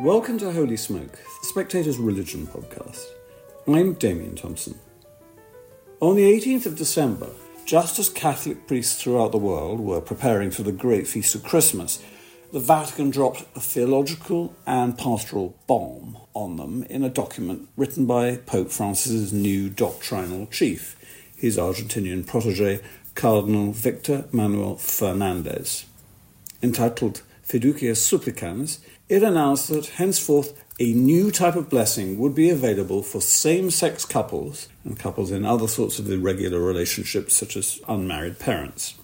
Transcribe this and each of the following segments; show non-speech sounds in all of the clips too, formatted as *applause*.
Welcome to Holy Smoke, the Spectator's Religion podcast. I'm Damian Thompson. On the 18th of December, just as Catholic priests throughout the world were preparing for the great feast of Christmas, the Vatican dropped a theological and pastoral bomb on them in a document written by Pope Francis's new doctrinal chief, his Argentinian protege, Cardinal Victor Manuel Fernandez. Entitled Fiducia Supplicans, it announced that henceforth a new type of blessing would be available for same sex couples and couples in other sorts of irregular relationships, such as unmarried parents.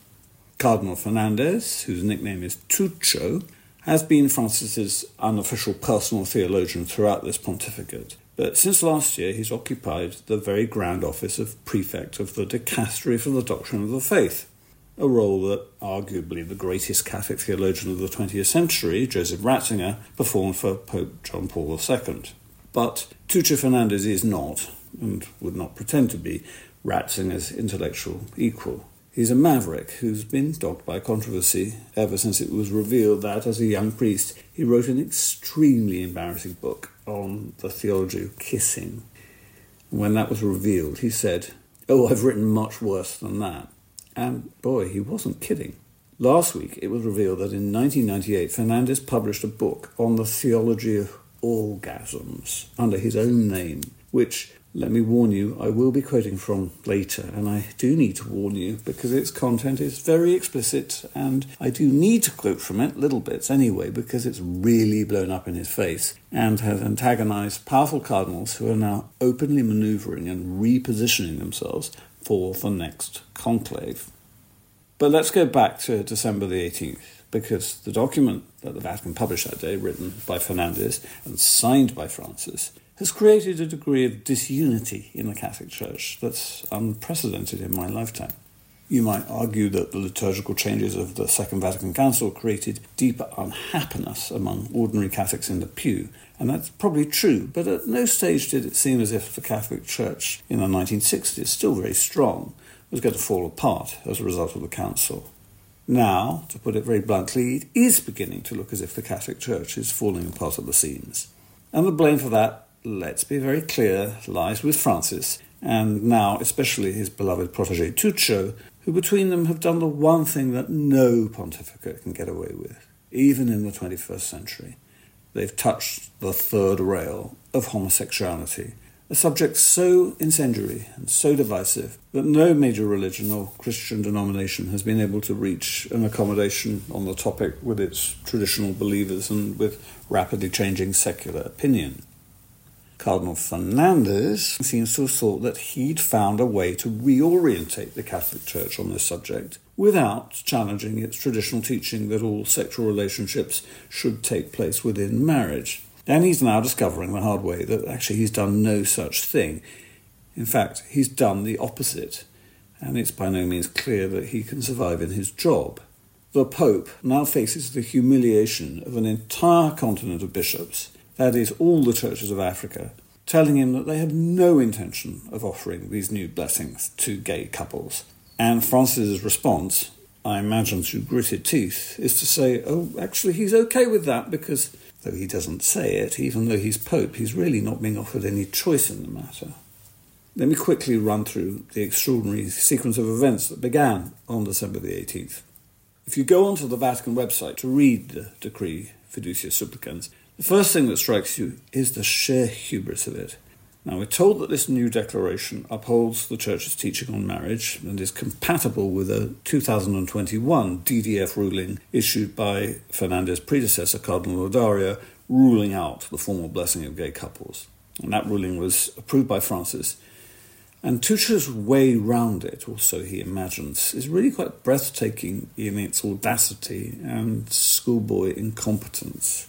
Cardinal Fernandez, whose nickname is Tucho, has been Francis's unofficial personal theologian throughout this pontificate. But since last year, he's occupied the very grand office of prefect of the Dicastery for the Doctrine of the Faith a role that arguably the greatest Catholic theologian of the 20th century, Joseph Ratzinger, performed for Pope John Paul II. But Tucho Fernandez is not, and would not pretend to be, Ratzinger's intellectual equal. He's a maverick who's been dogged by controversy ever since it was revealed that, as a young priest, he wrote an extremely embarrassing book on the theology of kissing. When that was revealed, he said, Oh, I've written much worse than that. And boy, he wasn't kidding. Last week, it was revealed that in 1998, Fernandez published a book on the theology of orgasms under his own name, which, let me warn you, I will be quoting from later. And I do need to warn you because its content is very explicit, and I do need to quote from it, little bits anyway, because it's really blown up in his face and has antagonized powerful cardinals who are now openly maneuvering and repositioning themselves for the next conclave. But let's go back to December the 18th, because the document that the Vatican published that day, written by Fernandez and signed by Francis, has created a degree of disunity in the Catholic Church that's unprecedented in my lifetime. You might argue that the liturgical changes of the Second Vatican Council created deeper unhappiness among ordinary Catholics in the pew and that's probably true, but at no stage did it seem as if the Catholic Church in the 1960s, still very strong, was going to fall apart as a result of the Council. Now, to put it very bluntly, it is beginning to look as if the Catholic Church is falling apart at the seams. And the blame for that, let's be very clear, lies with Francis, and now especially his beloved protege Tucho, who between them have done the one thing that no pontificate can get away with, even in the 21st century they've touched the third rail of homosexuality, a subject so incendiary and so divisive that no major religion or Christian denomination has been able to reach an accommodation on the topic with its traditional believers and with rapidly changing secular opinion. Cardinal Fernandez seems to have thought that he'd found a way to reorientate the Catholic Church on this subject without challenging its traditional teaching that all sexual relationships should take place within marriage. And he's now discovering the hard way that actually he's done no such thing. In fact, he's done the opposite, and it's by no means clear that he can survive in his job. The Pope now faces the humiliation of an entire continent of bishops, that is, all the churches of Africa, telling him that they have no intention of offering these new blessings to gay couples. And Francis's response, I imagine through gritted teeth, is to say, oh, actually, he's okay with that because, though he doesn't say it, even though he's Pope, he's really not being offered any choice in the matter. Let me quickly run through the extraordinary sequence of events that began on December the 18th. If you go onto the Vatican website to read the decree Fiducia Supplicans, the first thing that strikes you is the sheer hubris of it. Now, we're told that this new declaration upholds the Church's teaching on marriage and is compatible with a 2021 DDF ruling issued by Fernandez's predecessor, Cardinal Ladaria, ruling out the formal blessing of gay couples. And that ruling was approved by Francis. And Tucho's way round it, or so he imagines, is really quite breathtaking in its audacity and schoolboy incompetence.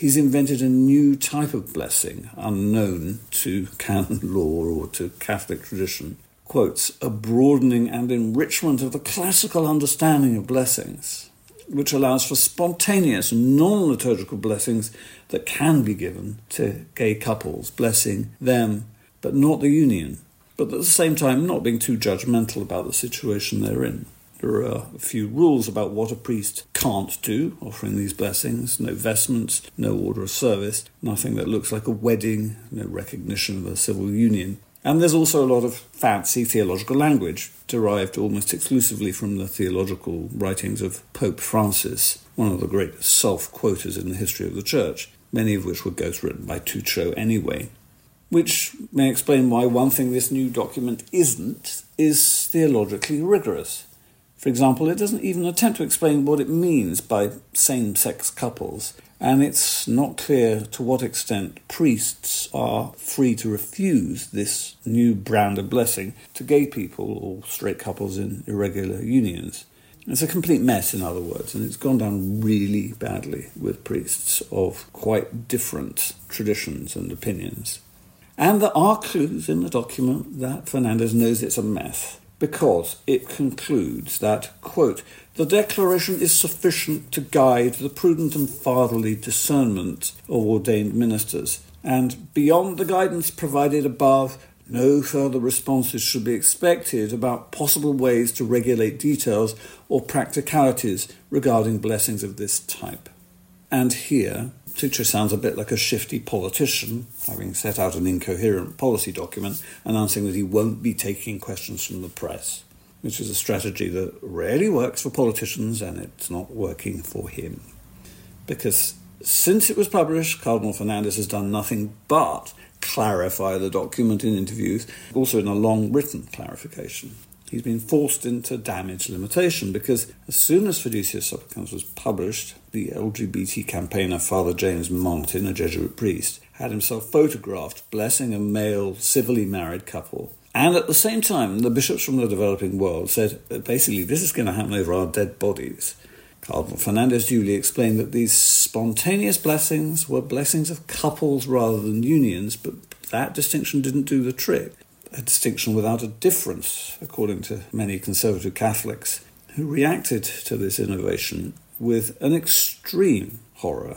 He's invented a new type of blessing unknown to canon *laughs* law or to Catholic tradition. Quotes, a broadening and enrichment of the classical understanding of blessings, which allows for spontaneous, non liturgical blessings that can be given to gay couples, blessing them, but not the union, but at the same time not being too judgmental about the situation they're in. There are a few rules about what a priest can't do, offering these blessings no vestments, no order of service, nothing that looks like a wedding, no recognition of a civil union. And there's also a lot of fancy theological language, derived almost exclusively from the theological writings of Pope Francis, one of the great self quoters in the history of the Church, many of which were ghost written by Tucho anyway. Which may explain why one thing this new document isn't is theologically rigorous. For example, it doesn't even attempt to explain what it means by same sex couples, and it's not clear to what extent priests are free to refuse this new brand of blessing to gay people or straight couples in irregular unions. It's a complete mess, in other words, and it's gone down really badly with priests of quite different traditions and opinions. And there are clues in the document that Fernandez knows it's a mess because it concludes that, quote, the declaration is sufficient to guide the prudent and fatherly discernment of ordained ministers, and beyond the guidance provided above, no further responses should be expected about possible ways to regulate details or practicalities regarding blessings of this type. And here, Tucho sounds a bit like a shifty politician, having set out an incoherent policy document announcing that he won't be taking questions from the press, which is a strategy that rarely works for politicians and it's not working for him. Because since it was published, Cardinal Fernandez has done nothing but clarify the document in interviews, also in a long written clarification he's been forced into damage limitation because as soon as Fiducia Supplicans was published, the LGBT campaigner Father James Martin, a Jesuit priest, had himself photographed blessing a male civilly married couple. And at the same time, the bishops from the developing world said basically this is going to happen over our dead bodies. Cardinal Fernandez duly explained that these spontaneous blessings were blessings of couples rather than unions, but that distinction didn't do the trick a distinction without a difference, according to many conservative Catholics, who reacted to this innovation with an extreme horror.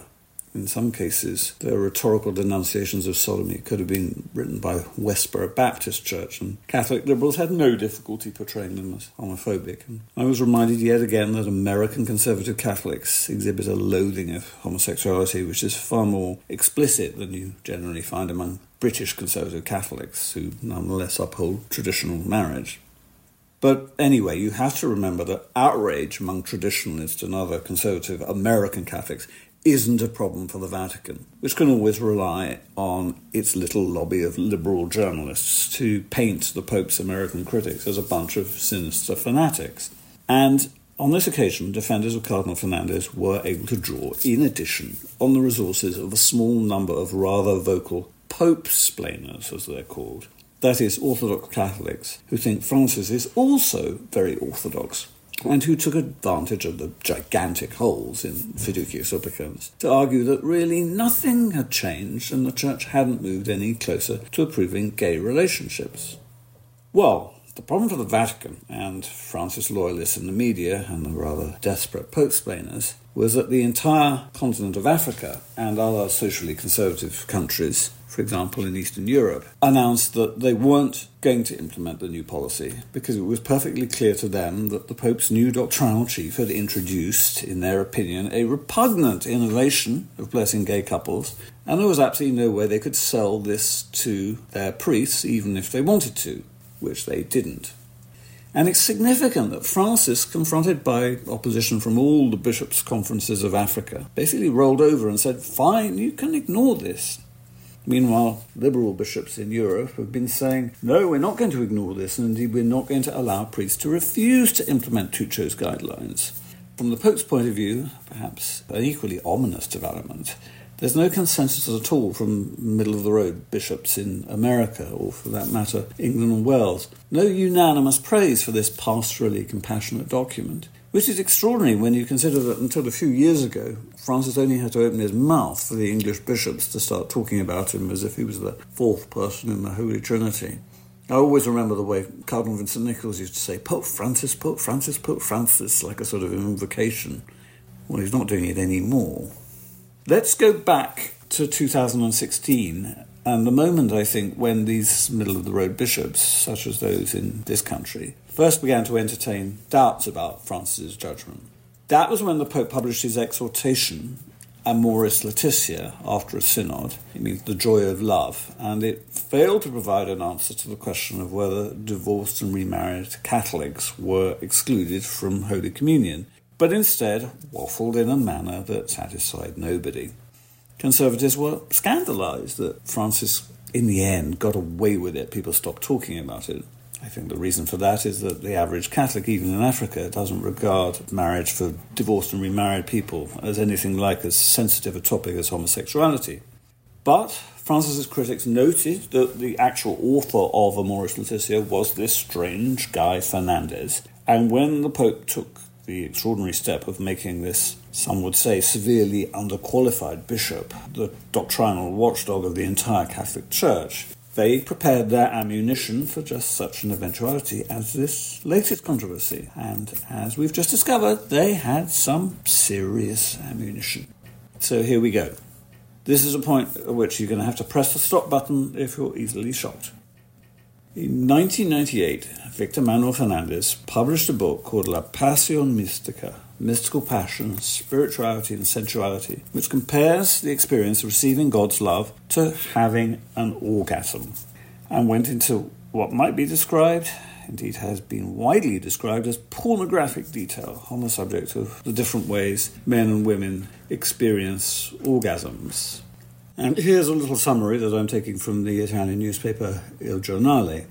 In some cases, their rhetorical denunciations of sodomy could have been written by Westboro Baptist Church, and Catholic liberals had no difficulty portraying them as homophobic. And I was reminded yet again that American conservative Catholics exhibit a loathing of homosexuality, which is far more explicit than you generally find among British conservative Catholics who nonetheless uphold traditional marriage. But anyway, you have to remember that outrage among traditionalists and other conservative American Catholics isn't a problem for the Vatican, which can always rely on its little lobby of liberal journalists to paint the Pope's American critics as a bunch of sinister fanatics. And on this occasion, defenders of Cardinal Fernandez were able to draw, in addition, on the resources of a small number of rather vocal Pope splainers, as they're called. That is, Orthodox Catholics who think Francis is also very Orthodox and who took advantage of the gigantic holes in Fiducia Supplicans to argue that really nothing had changed and the Church hadn't moved any closer to approving gay relationships. Well, the problem for the Vatican and Francis loyalists in the media and the rather desperate Pope splainers was that the entire continent of Africa and other socially conservative countries for example, in Eastern Europe, announced that they weren't going to implement the new policy because it was perfectly clear to them that the Pope's new doctrinal chief had introduced, in their opinion, a repugnant innovation of blessing gay couples, and there was absolutely no way they could sell this to their priests, even if they wanted to, which they didn't. And it's significant that Francis, confronted by opposition from all the bishops' conferences of Africa, basically rolled over and said, Fine, you can ignore this. Meanwhile, liberal bishops in Europe have been saying, no, we're not going to ignore this, and indeed we're not going to allow priests to refuse to implement Tucho's guidelines. From the Pope's point of view, perhaps an equally ominous development, there's no consensus at all from middle of the road bishops in America, or for that matter, England and Wales. No unanimous praise for this pastorally compassionate document which is extraordinary when you consider that until a few years ago, Francis only had to open his mouth for the English bishops to start talking about him as if he was the fourth person in the Holy Trinity. I always remember the way Cardinal Vincent Nichols used to say, Pope Francis, Pope Francis, Pope Francis, like a sort of invocation. Well, he's not doing it anymore. Let's go back to 2016 and the moment, I think, when these middle of the road bishops, such as those in this country, first began to entertain doubts about Francis's judgment. That was when the Pope published his exhortation, Amoris Laetitia, after a synod. It means the joy of love, and it failed to provide an answer to the question of whether divorced and remarried Catholics were excluded from Holy Communion, but instead waffled in a manner that satisfied nobody. Conservatives were scandalized that Francis, in the end, got away with it. People stopped talking about it. I think the reason for that is that the average Catholic, even in Africa, doesn't regard marriage for divorced and remarried people as anything like as sensitive a topic as homosexuality. But Francis's critics noted that the actual author of Amoris Laetitia was this strange Guy Fernandez. And when the Pope took the extraordinary step of making this, some would say, severely underqualified bishop the doctrinal watchdog of the entire Catholic Church, they prepared their ammunition for just such an eventuality as this latest controversy. And as we've just discovered, they had some serious ammunition. So here we go. This is a point at which you're going to have to press the stop button if you're easily shocked. In 1998, Victor Manuel Fernandez published a book called La Pasión Mística, Mystical Passion, Spirituality and Sensuality, which compares the experience of receiving God's love to having an orgasm, and went into what might be described, indeed has been widely described, as pornographic detail on the subject of the different ways men and women experience orgasms. And here's a little summary that I'm taking from the Italian newspaper Il Giornale.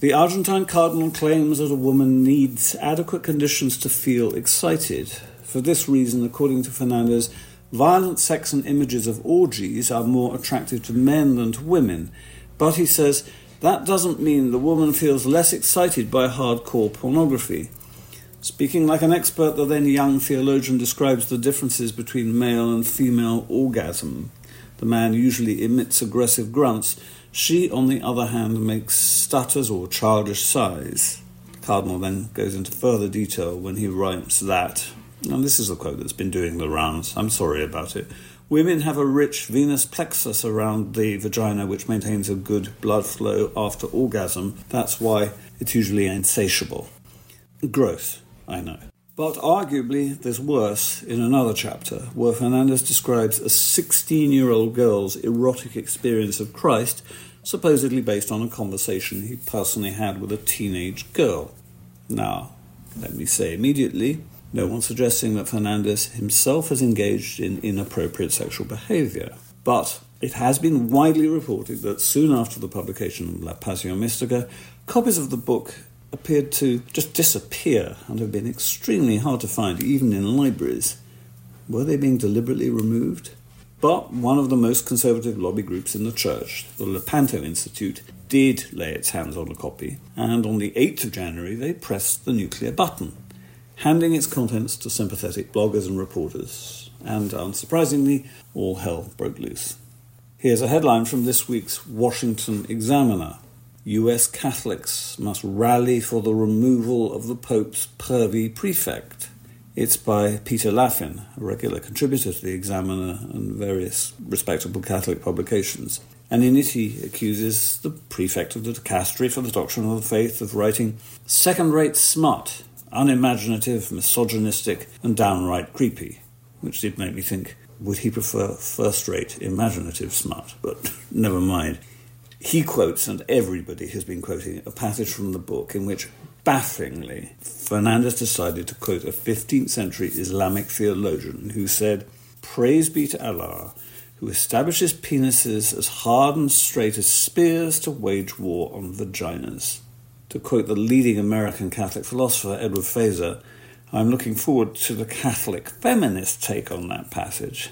The Argentine cardinal claims that a woman needs adequate conditions to feel excited. For this reason, according to Fernandez, violent sex and images of orgies are more attractive to men than to women. But he says that doesn't mean the woman feels less excited by hardcore pornography. Speaking like an expert, the then young theologian describes the differences between male and female orgasm. The man usually emits aggressive grunts. She, on the other hand, makes stutters or childish sighs. The Cardinal then goes into further detail when he writes that, and this is a quote that's been doing the rounds, I'm sorry about it. Women have a rich venous plexus around the vagina which maintains a good blood flow after orgasm. That's why it's usually insatiable. Gross, I know. But arguably, there's worse in another chapter, where Fernandez describes a 16 year old girl's erotic experience of Christ, supposedly based on a conversation he personally had with a teenage girl. Now, let me say immediately, no one suggesting that Fernandez himself has engaged in inappropriate sexual behavior. But it has been widely reported that soon after the publication of La Pasión Mística, copies of the book appeared to just disappear and have been extremely hard to find, even in libraries. Were they being deliberately removed? But one of the most conservative lobby groups in the church, the Lepanto Institute, did lay its hands on a copy, and on the 8th of January they pressed the nuclear button, handing its contents to sympathetic bloggers and reporters. And unsurprisingly, all hell broke loose. Here's a headline from this week's Washington Examiner. US Catholics must rally for the removal of the Pope's pervy prefect. It's by Peter Laffin, a regular contributor to the Examiner and various respectable Catholic publications. And in it he accuses the prefect of the dicastery for the doctrine of the faith of writing second rate smut, unimaginative, misogynistic, and downright creepy, which did make me think would he prefer first rate imaginative smut? But *laughs* never mind. He quotes, and everybody has been quoting, a passage from the book in which, bafflingly, Fernandez decided to quote a 15th century Islamic theologian who said, Praise be to Allah, who establishes penises as hard and straight as spears to wage war on vaginas. To quote the leading American Catholic philosopher Edward Feser, I'm looking forward to the Catholic feminist take on that passage.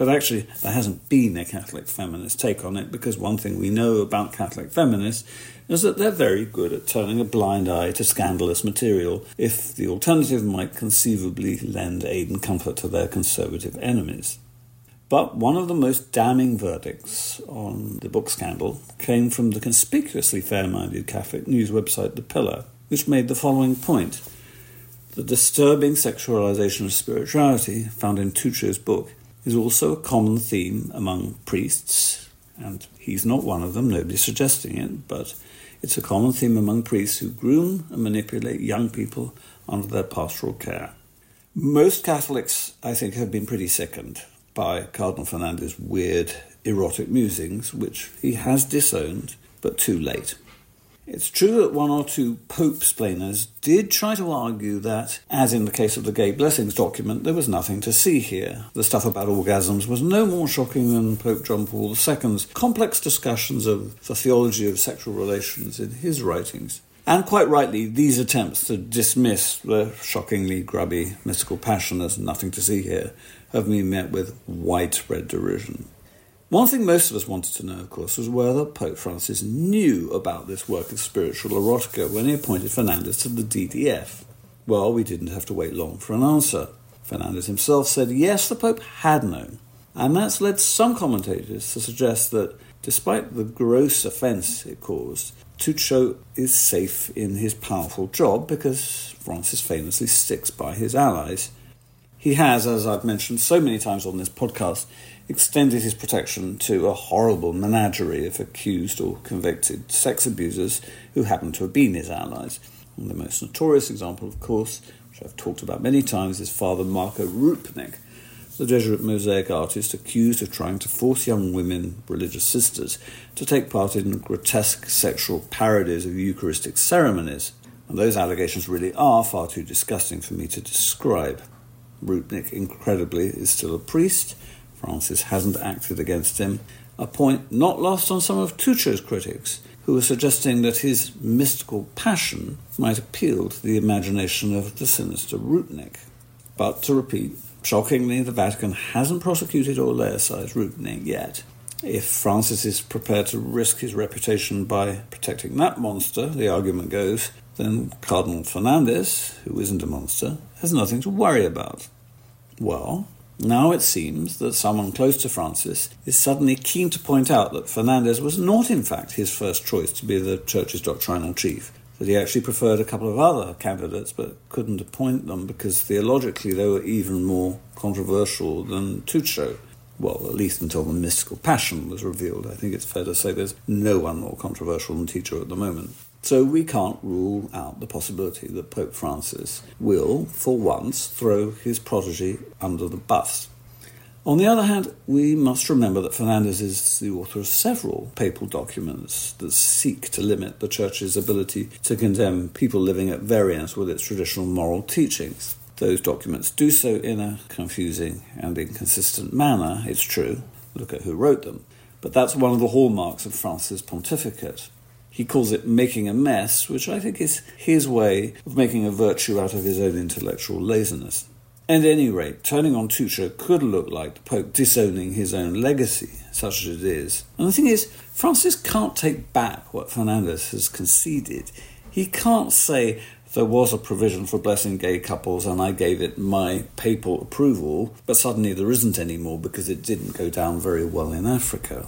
But actually, there hasn't been a Catholic feminist take on it because one thing we know about Catholic feminists is that they're very good at turning a blind eye to scandalous material if the alternative might conceivably lend aid and comfort to their conservative enemies. But one of the most damning verdicts on the book scandal came from the conspicuously fair minded Catholic news website The Pillar, which made the following point. The disturbing sexualization of spirituality found in Tucho's book is also a common theme among priests, and he's not one of them, nobody's suggesting it, but It's a common theme among priests who groom and manipulate young people under their pastoral care. Most Catholics, I think, have been pretty sickened by Cardinal Fernandez's weird erotic musings, which he has disowned, but too late. It's true that one or two Pope splainers did try to argue that, as in the case of the Gay Blessings document, there was nothing to see here. The stuff about orgasms was no more shocking than Pope John Paul II's complex discussions of the theology of sexual relations in his writings. And quite rightly, these attempts to dismiss the shockingly grubby mystical passion as nothing to see here have been met with widespread derision. One thing most of us wanted to know, of course, was whether Pope Francis knew about this work of spiritual erotica when he appointed Fernandez to the DDF. Well, we didn't have to wait long for an answer. Fernandez himself said yes, the Pope had known. And that's led some commentators to suggest that, despite the gross offence it caused, Tucho is safe in his powerful job because Francis famously sticks by his allies. He has, as I've mentioned so many times on this podcast, extended his protection to a horrible menagerie of accused or convicted sex abusers who happen to have been his allies. And the most notorious example, of course, which I've talked about many times, is Father Marco Rupnik, the Jesuit mosaic artist accused of trying to force young women, religious sisters, to take part in grotesque sexual parodies of Eucharistic ceremonies. And those allegations really are far too disgusting for me to describe. Rupnik, incredibly, is still a priest Francis hasn't acted against him, a point not lost on some of Tucho's critics, who were suggesting that his mystical passion might appeal to the imagination of the sinister Rupnik. But to repeat, shockingly, the Vatican hasn't prosecuted or laicized Rupnik yet. If Francis is prepared to risk his reputation by protecting that monster, the argument goes, then Cardinal Fernandez, who isn't a monster, has nothing to worry about. Well, now it seems that someone close to Francis is suddenly keen to point out that Fernandez was not, in fact, his first choice to be the church's doctrinal chief, that he actually preferred a couple of other candidates but couldn't appoint them because theologically they were even more controversial than Tucho. Well, at least until the mystical passion was revealed. I think it's fair to say there's no one more controversial than Tucho at the moment. So we can't rule out the possibility that Pope Francis will, for once, throw his protege under the bus. On the other hand, we must remember that Fernandez is the author of several papal documents that seek to limit the Church's ability to condemn people living at variance with its traditional moral teachings. Those documents do so in a confusing and inconsistent manner, it's true. Look at who wrote them. But that's one of the hallmarks of Francis' pontificate. He calls it making a mess, which I think is his way of making a virtue out of his own intellectual laziness. At any rate, turning on Tucho could look like the Pope disowning his own legacy, such as it is. And the thing is, Francis can't take back what Fernandez has conceded. He can't say, there was a provision for blessing gay couples and I gave it my papal approval, but suddenly there isn't anymore because it didn't go down very well in Africa.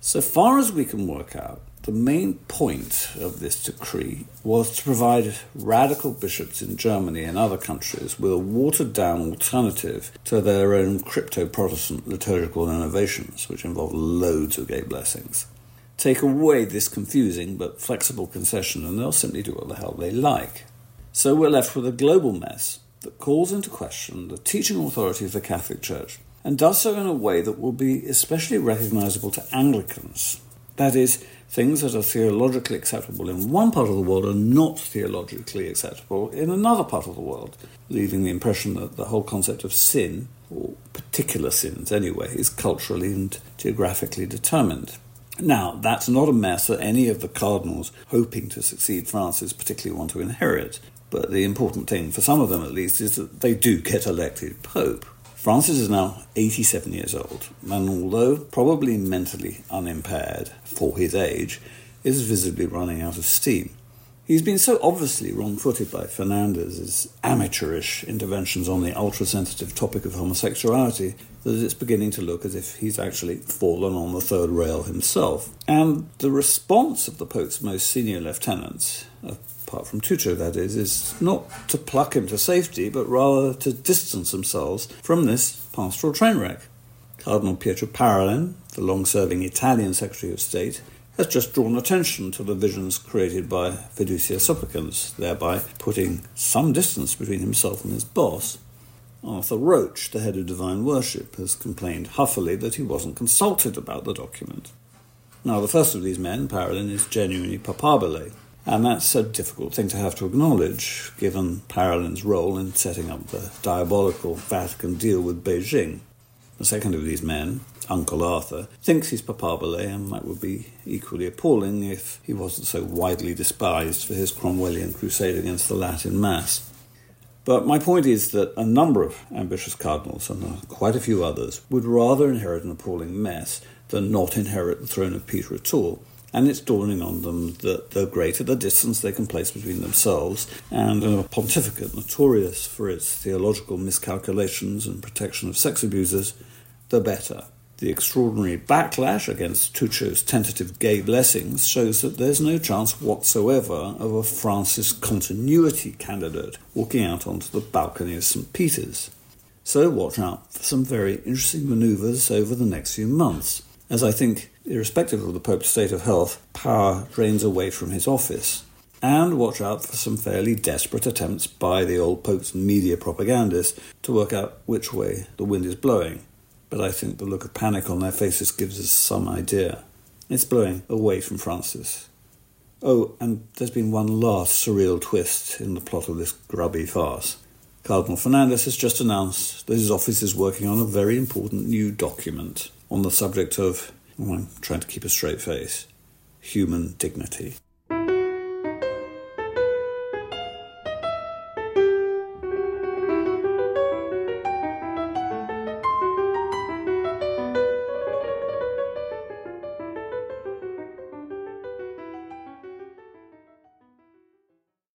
So far as we can work out, the main point of this decree was to provide radical bishops in Germany and other countries with a watered down alternative to their own crypto Protestant liturgical innovations, which involve loads of gay blessings. Take away this confusing but flexible concession, and they'll simply do what the hell they like. So we're left with a global mess that calls into question the teaching authority of the Catholic Church, and does so in a way that will be especially recognizable to Anglicans. That is, things that are theologically acceptable in one part of the world are not theologically acceptable in another part of the world, leaving the impression that the whole concept of sin, or particular sins anyway, is culturally and geographically determined. Now, that's not a mess that any of the cardinals hoping to succeed Francis particularly want to inherit, but the important thing, for some of them at least, is that they do get elected pope. Francis is now 87 years old, and although probably mentally unimpaired for his age, is visibly running out of steam. He's been so obviously wrong footed by Fernandez's amateurish interventions on the ultra sensitive topic of homosexuality that it's beginning to look as if he's actually fallen on the third rail himself. And the response of the Pope's most senior lieutenants, apart from Tucho, that is, is not to pluck him to safety, but rather to distance themselves from this pastoral train wreck. Cardinal Pietro Parolin, the long serving Italian Secretary of State, has just drawn attention to the visions created by fiducia supplicans, thereby putting some distance between himself and his boss. Arthur Roche, the head of divine worship, has complained huffily that he wasn't consulted about the document. Now, the first of these men, Parolin, is genuinely papabile, and that's a difficult thing to have to acknowledge, given Parolin's role in setting up the diabolical Vatican deal with Beijing. The second of these men, Uncle Arthur, thinks he's papabile, and that would be equally appalling if he wasn't so widely despised for his Cromwellian crusade against the Latin Mass. But my point is that a number of ambitious cardinals, and uh, quite a few others, would rather inherit an appalling mess than not inherit the throne of Peter at all. And it's dawning on them that the greater the distance they can place between themselves and a pontificate notorious for its theological miscalculations and protection of sex abusers, the better. The extraordinary backlash against Tucho's tentative gay blessings shows that there's no chance whatsoever of a Francis continuity candidate walking out onto the balcony of St. Peter's. So watch out for some very interesting manoeuvres over the next few months, as I think, irrespective of the Pope's state of health, power drains away from his office. And watch out for some fairly desperate attempts by the old Pope's media propagandists to work out which way the wind is blowing but I think the look of panic on their faces gives us some idea. It's blowing away from Francis. Oh, and there's been one last surreal twist in the plot of this grubby farce. Cardinal Fernandez has just announced that his office is working on a very important new document on the subject of, I'm trying to keep a straight face, human dignity.